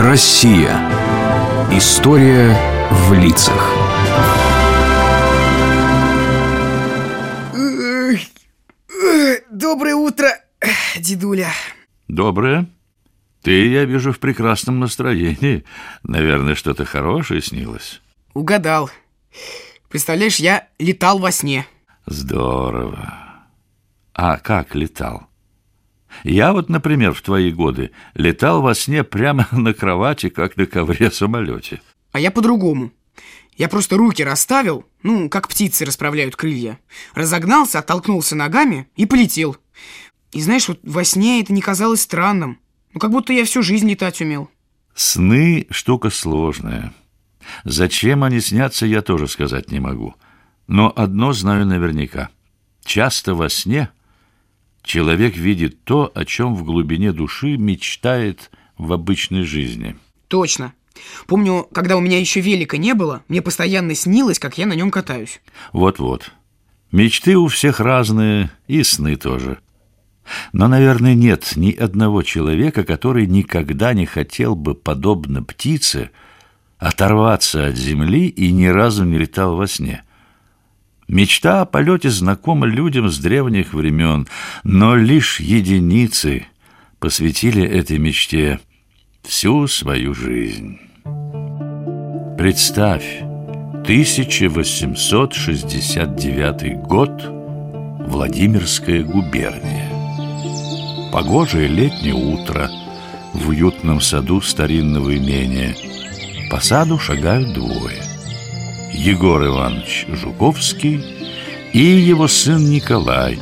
Россия. История в лицах. Доброе утро, дедуля. Доброе. Ты, я вижу, в прекрасном настроении. Наверное, что-то хорошее снилось. Угадал. Представляешь, я летал во сне. Здорово. А как летал? Я вот, например, в твои годы летал во сне прямо на кровати, как на ковре-самолете. А я по-другому. Я просто руки расставил, ну, как птицы расправляют крылья. Разогнался, оттолкнулся ногами и полетел. И знаешь, вот во сне это не казалось странным. Ну, как будто я всю жизнь летать умел. Сны — штука сложная. Зачем они снятся, я тоже сказать не могу. Но одно знаю наверняка. Часто во сне человек видит то, о чем в глубине души мечтает в обычной жизни. Точно. Помню, когда у меня еще велика не было, мне постоянно снилось, как я на нем катаюсь. Вот-вот. Мечты у всех разные, и сны тоже. Но, наверное, нет ни одного человека, который никогда не хотел бы, подобно птице, оторваться от земли и ни разу не летал во сне. Мечта о полете знакома людям с древних времен, но лишь единицы посвятили этой мечте всю свою жизнь. Представь, 1869 год, Владимирская губерния. Погожее летнее утро в уютном саду старинного имения. По саду шагают двое. Егор Иванович Жуковский и его сын Николай,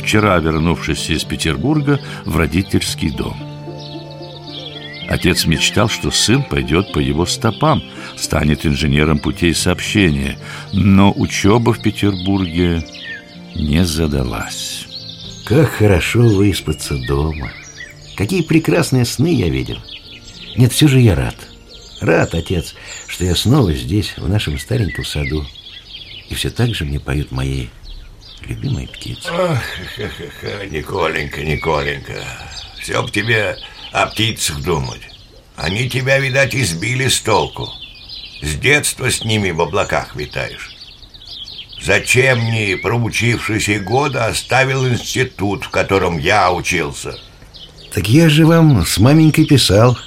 вчера вернувшийся из Петербурга в родительский дом. Отец мечтал, что сын пойдет по его стопам, станет инженером путей сообщения, но учеба в Петербурге не задалась. Как хорошо выспаться дома. Какие прекрасные сны я видел. Нет, все же я рад. Рад, отец, что я снова здесь, в нашем стареньком саду. И все так же мне поют мои любимые птицы. Ах, ха -ха -ха, Николенька, Николенька, все б тебе о птицах думать. Они тебя, видать, избили с толку. С детства с ними в облаках витаешь. Зачем мне, проучившийся года, оставил институт, в котором я учился? Так я же вам с маменькой писал.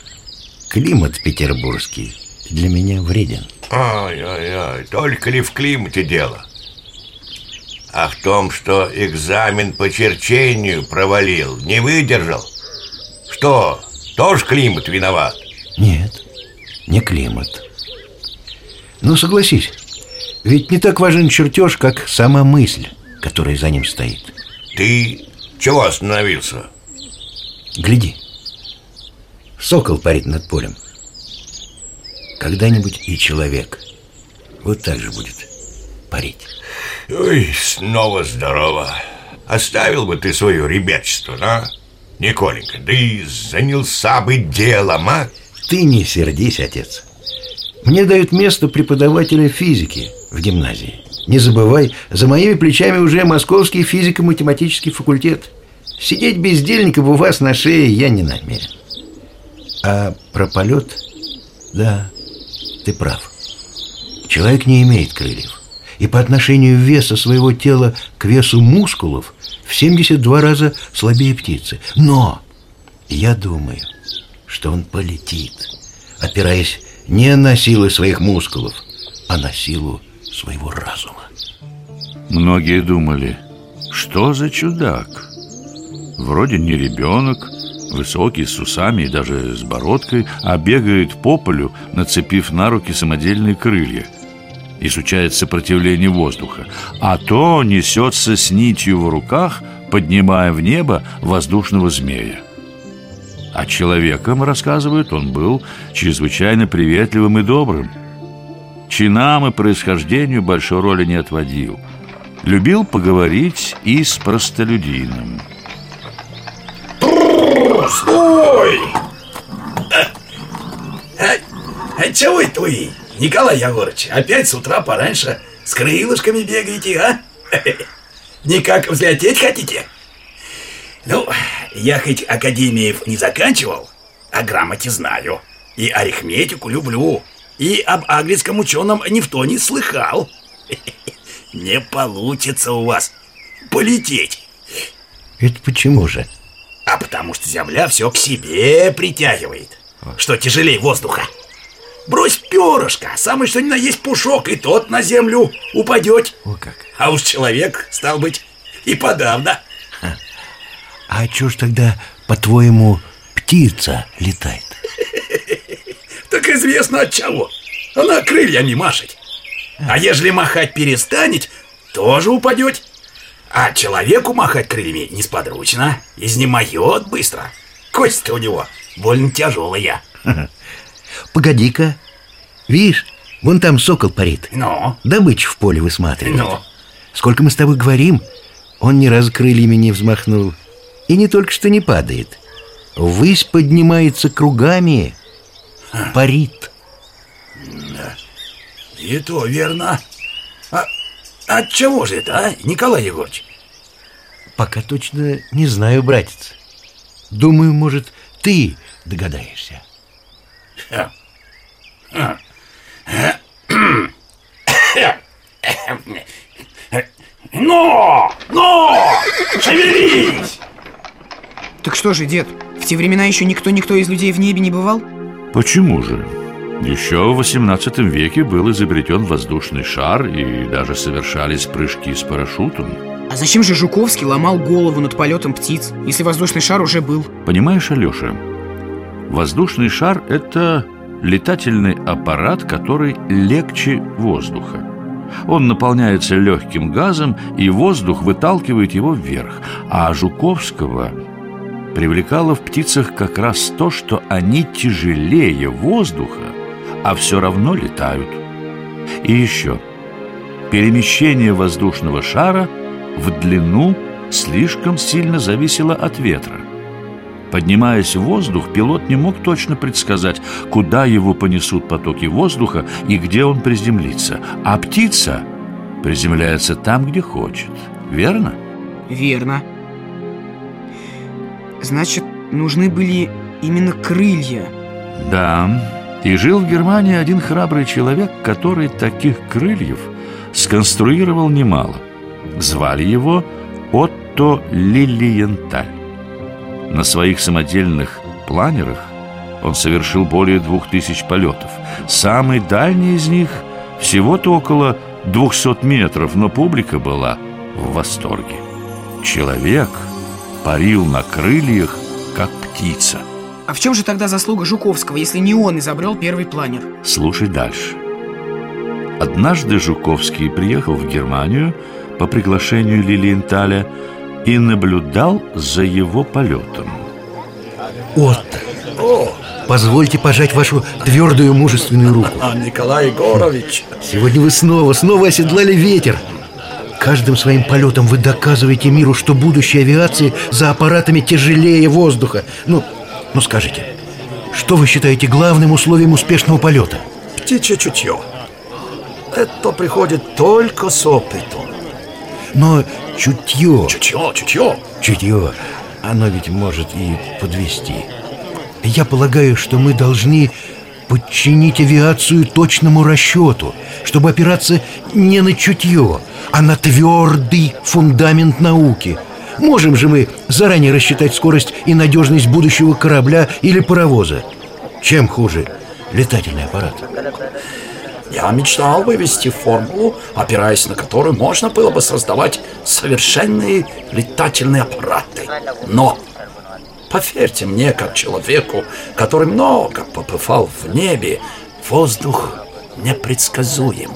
Климат петербургский для меня вреден. Ай-ай-ай, только ли в климате дело? А в том, что экзамен по черчению провалил, не выдержал? Что, тоже климат виноват? Нет, не климат. Но согласись, ведь не так важен чертеж, как сама мысль, которая за ним стоит. Ты чего остановился? Гляди. Сокол парит над полем. Когда-нибудь и человек вот так же будет парить. Ой, снова здорово. Оставил бы ты свое ребячество, да? Николенька, да и занялся бы делом, а? Ты не сердись, отец. Мне дают место преподавателя физики в гимназии. Не забывай, за моими плечами уже Московский физико-математический факультет. Сидеть бездельником у вас на шее я не намерен. А про полет? Да, ты прав. Человек не имеет крыльев. И по отношению веса своего тела к весу мускулов в 72 раза слабее птицы. Но я думаю, что он полетит, опираясь не на силы своих мускулов, а на силу своего разума. Многие думали, что за чудак? Вроде не ребенок, высокий, с усами и даже с бородкой, а бегает по полю, нацепив на руки самодельные крылья. Изучает сопротивление воздуха, а то несется с нитью в руках, поднимая в небо воздушного змея. А человеком, рассказывают, он был чрезвычайно приветливым и добрым. Чинам и происхождению большой роли не отводил. Любил поговорить и с простолюдином. Стой! А, а чего это вы, Николай Егорович, опять с утра пораньше с крылышками бегаете, а? Никак взлететь хотите? Ну, я хоть академиев не заканчивал, а грамоте знаю. И арифметику люблю. И об английском ученом никто не слыхал. Не получится у вас полететь. Это почему же? А потому что Земля все к себе притягивает. Что тяжелее воздуха. Брось перышко, самый что ни на есть пушок, и тот на землю упадет. О как. А уж человек, стал быть, и подавно. А чё ж тогда, по-твоему, птица летает? Так известно от чего. Она крыльями машет. А ежели махать перестанет, тоже упадет. А человеку махать крыльями несподручно. Изнемоет быстро. Кость-то у него больно тяжелая. Погоди-ка. Видишь, вон там сокол парит. Но, Добычу в поле высматривает. но, Сколько мы с тобой говорим, он ни разу крыльями не взмахнул. И не только что не падает. Ввысь поднимается кругами, парит. и то верно. От чего же это, а, Николай Егорович? Пока точно не знаю, братец. Думаю, может, ты догадаешься. Но! Но! Шевелись! Так что же, дед, в те времена еще никто-никто из людей в небе не бывал? Почему же? Еще в 18 веке был изобретен воздушный шар и даже совершались прыжки с парашютом. А зачем же Жуковский ломал голову над полетом птиц, если воздушный шар уже был? Понимаешь, Алеша, воздушный шар – это летательный аппарат, который легче воздуха. Он наполняется легким газом, и воздух выталкивает его вверх. А Жуковского привлекало в птицах как раз то, что они тяжелее воздуха, а все равно летают. И еще, перемещение воздушного шара в длину слишком сильно зависело от ветра. Поднимаясь в воздух, пилот не мог точно предсказать, куда его понесут потоки воздуха и где он приземлится. А птица приземляется там, где хочет. Верно? Верно. Значит, нужны были именно крылья. Да. И жил в Германии один храбрый человек, который таких крыльев сконструировал немало. Звали его Отто Лилиенталь. На своих самодельных планерах он совершил более двух тысяч полетов. Самый дальний из них всего-то около 200 метров, но публика была в восторге. Человек парил на крыльях, как птица. А в чем же тогда заслуга Жуковского, если не он изобрел первый планер? Слушай дальше. Однажды Жуковский приехал в Германию по приглашению Лилиенталя и наблюдал за его полетом. Отто, позвольте пожать вашу твердую мужественную руку. А, Николай Егорович, Сегодня вы снова, снова оседлали ветер. Каждым своим полетом вы доказываете миру, что будущее авиации за аппаратами тяжелее воздуха. Ну, ну скажите, что вы считаете главным условием успешного полета? птичье чутье. Это приходит только с опытом. Но чутье, Чутье, чутье. чутье, оно ведь может и подвести. Я полагаю, что мы должны подчинить авиацию точному расчету, чтобы опираться не на чутье, а на твердый фундамент науки. Можем же мы заранее рассчитать скорость и надежность будущего корабля или паровоза? Чем хуже летательный аппарат? Я мечтал вывести формулу, опираясь на которую можно было бы создавать совершенные летательные аппараты. Но, поверьте мне, как человеку, который много побывал в небе, воздух непредсказуем.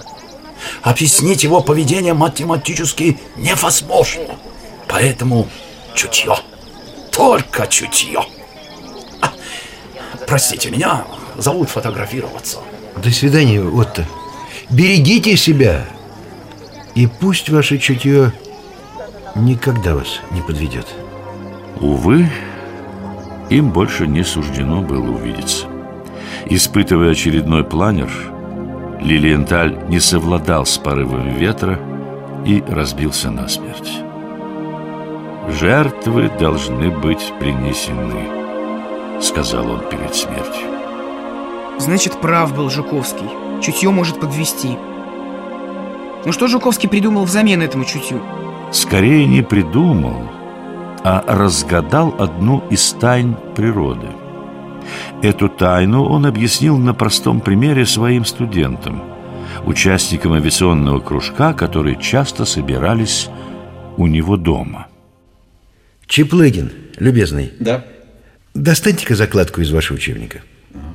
Объяснить его поведение математически невозможно. Поэтому чутье. Только чутье. А, Простите меня, зовут фотографироваться. До свидания, Отто. Берегите себя. И пусть ваше чутье никогда вас не подведет. Увы, им больше не суждено было увидеться. Испытывая очередной планер, Лилиенталь не совладал с порывом ветра и разбился насмерть. «Жертвы должны быть принесены», — сказал он перед смертью. Значит, прав был Жуковский. Чутье может подвести. Ну что Жуковский придумал взамен этому чутью? Скорее не придумал, а разгадал одну из тайн природы. Эту тайну он объяснил на простом примере своим студентам, участникам авиационного кружка, которые часто собирались у него дома. Чеплыгин, любезный, Да, достаньте-ка закладку из вашего учебника.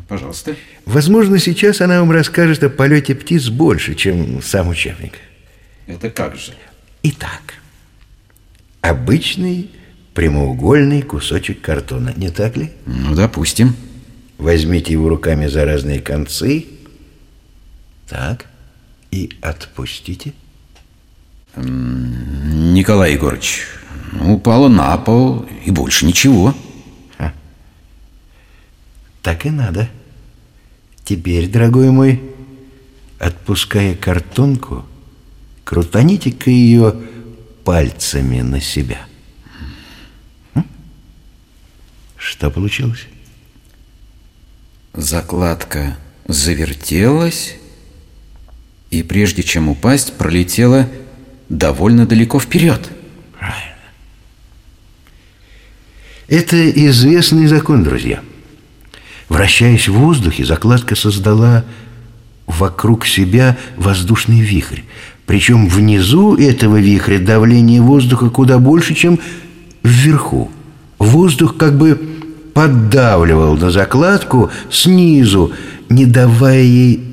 пожалуйста. Возможно, сейчас она вам расскажет о полете птиц больше, чем сам учебник. Это как же? Итак, обычный прямоугольный кусочек картона, не так ли? Ну, допустим. Возьмите его руками за разные концы. Так. И отпустите. Николай Егорович, упала на пол и больше ничего. Так и надо. Теперь, дорогой мой, отпуская картонку, крутаните-ка ее пальцами на себя. Что получилось? Закладка завертелась и прежде чем упасть, пролетела довольно далеко вперед. Это известный закон, друзья. Вращаясь в воздухе, закладка создала вокруг себя воздушный вихрь. Причем внизу этого вихря давление воздуха куда больше, чем вверху. Воздух как бы поддавливал на закладку снизу, не давая ей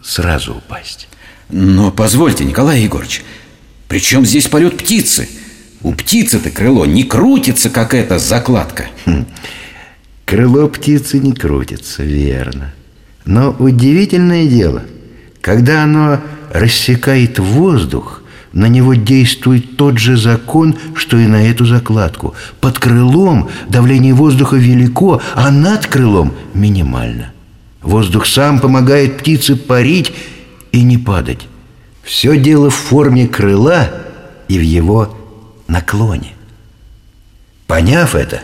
сразу упасть. Но позвольте, Николай Егорович, при чем здесь полет птицы? У птицы-то крыло не крутится, как эта закладка. Крыло птицы не крутится, верно. Но удивительное дело, когда оно рассекает воздух, на него действует тот же закон, что и на эту закладку. Под крылом давление воздуха велико, а над крылом минимально. Воздух сам помогает птице парить и не падать. Все дело в форме крыла и в его наклоне. Поняв это,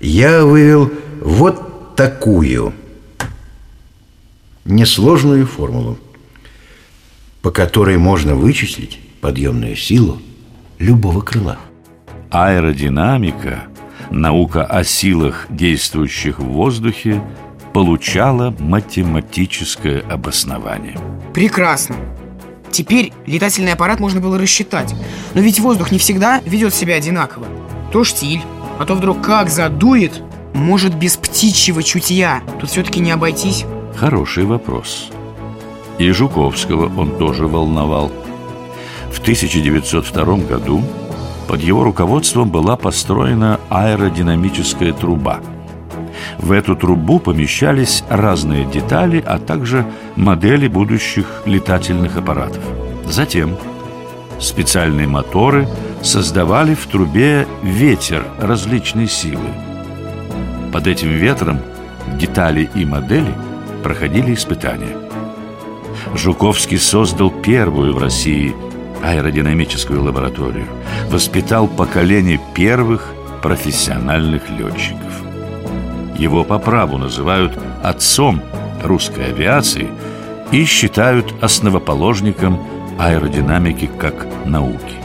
я вывел вот такую несложную формулу, по которой можно вычислить подъемную силу любого крыла. Аэродинамика, наука о силах, действующих в воздухе, получала математическое обоснование. Прекрасно. Теперь летательный аппарат можно было рассчитать. Но ведь воздух не всегда ведет себя одинаково. То штиль, а то вдруг как задует, может без птичьего чутья. Тут все-таки не обойтись. Хороший вопрос. И Жуковского он тоже волновал. В 1902 году под его руководством была построена аэродинамическая труба. В эту трубу помещались разные детали, а также модели будущих летательных аппаратов. Затем специальные моторы создавали в трубе ветер различной силы. Под этим ветром детали и модели проходили испытания. Жуковский создал первую в России аэродинамическую лабораторию, воспитал поколение первых профессиональных летчиков. Его по праву называют отцом русской авиации и считают основоположником аэродинамики как науки.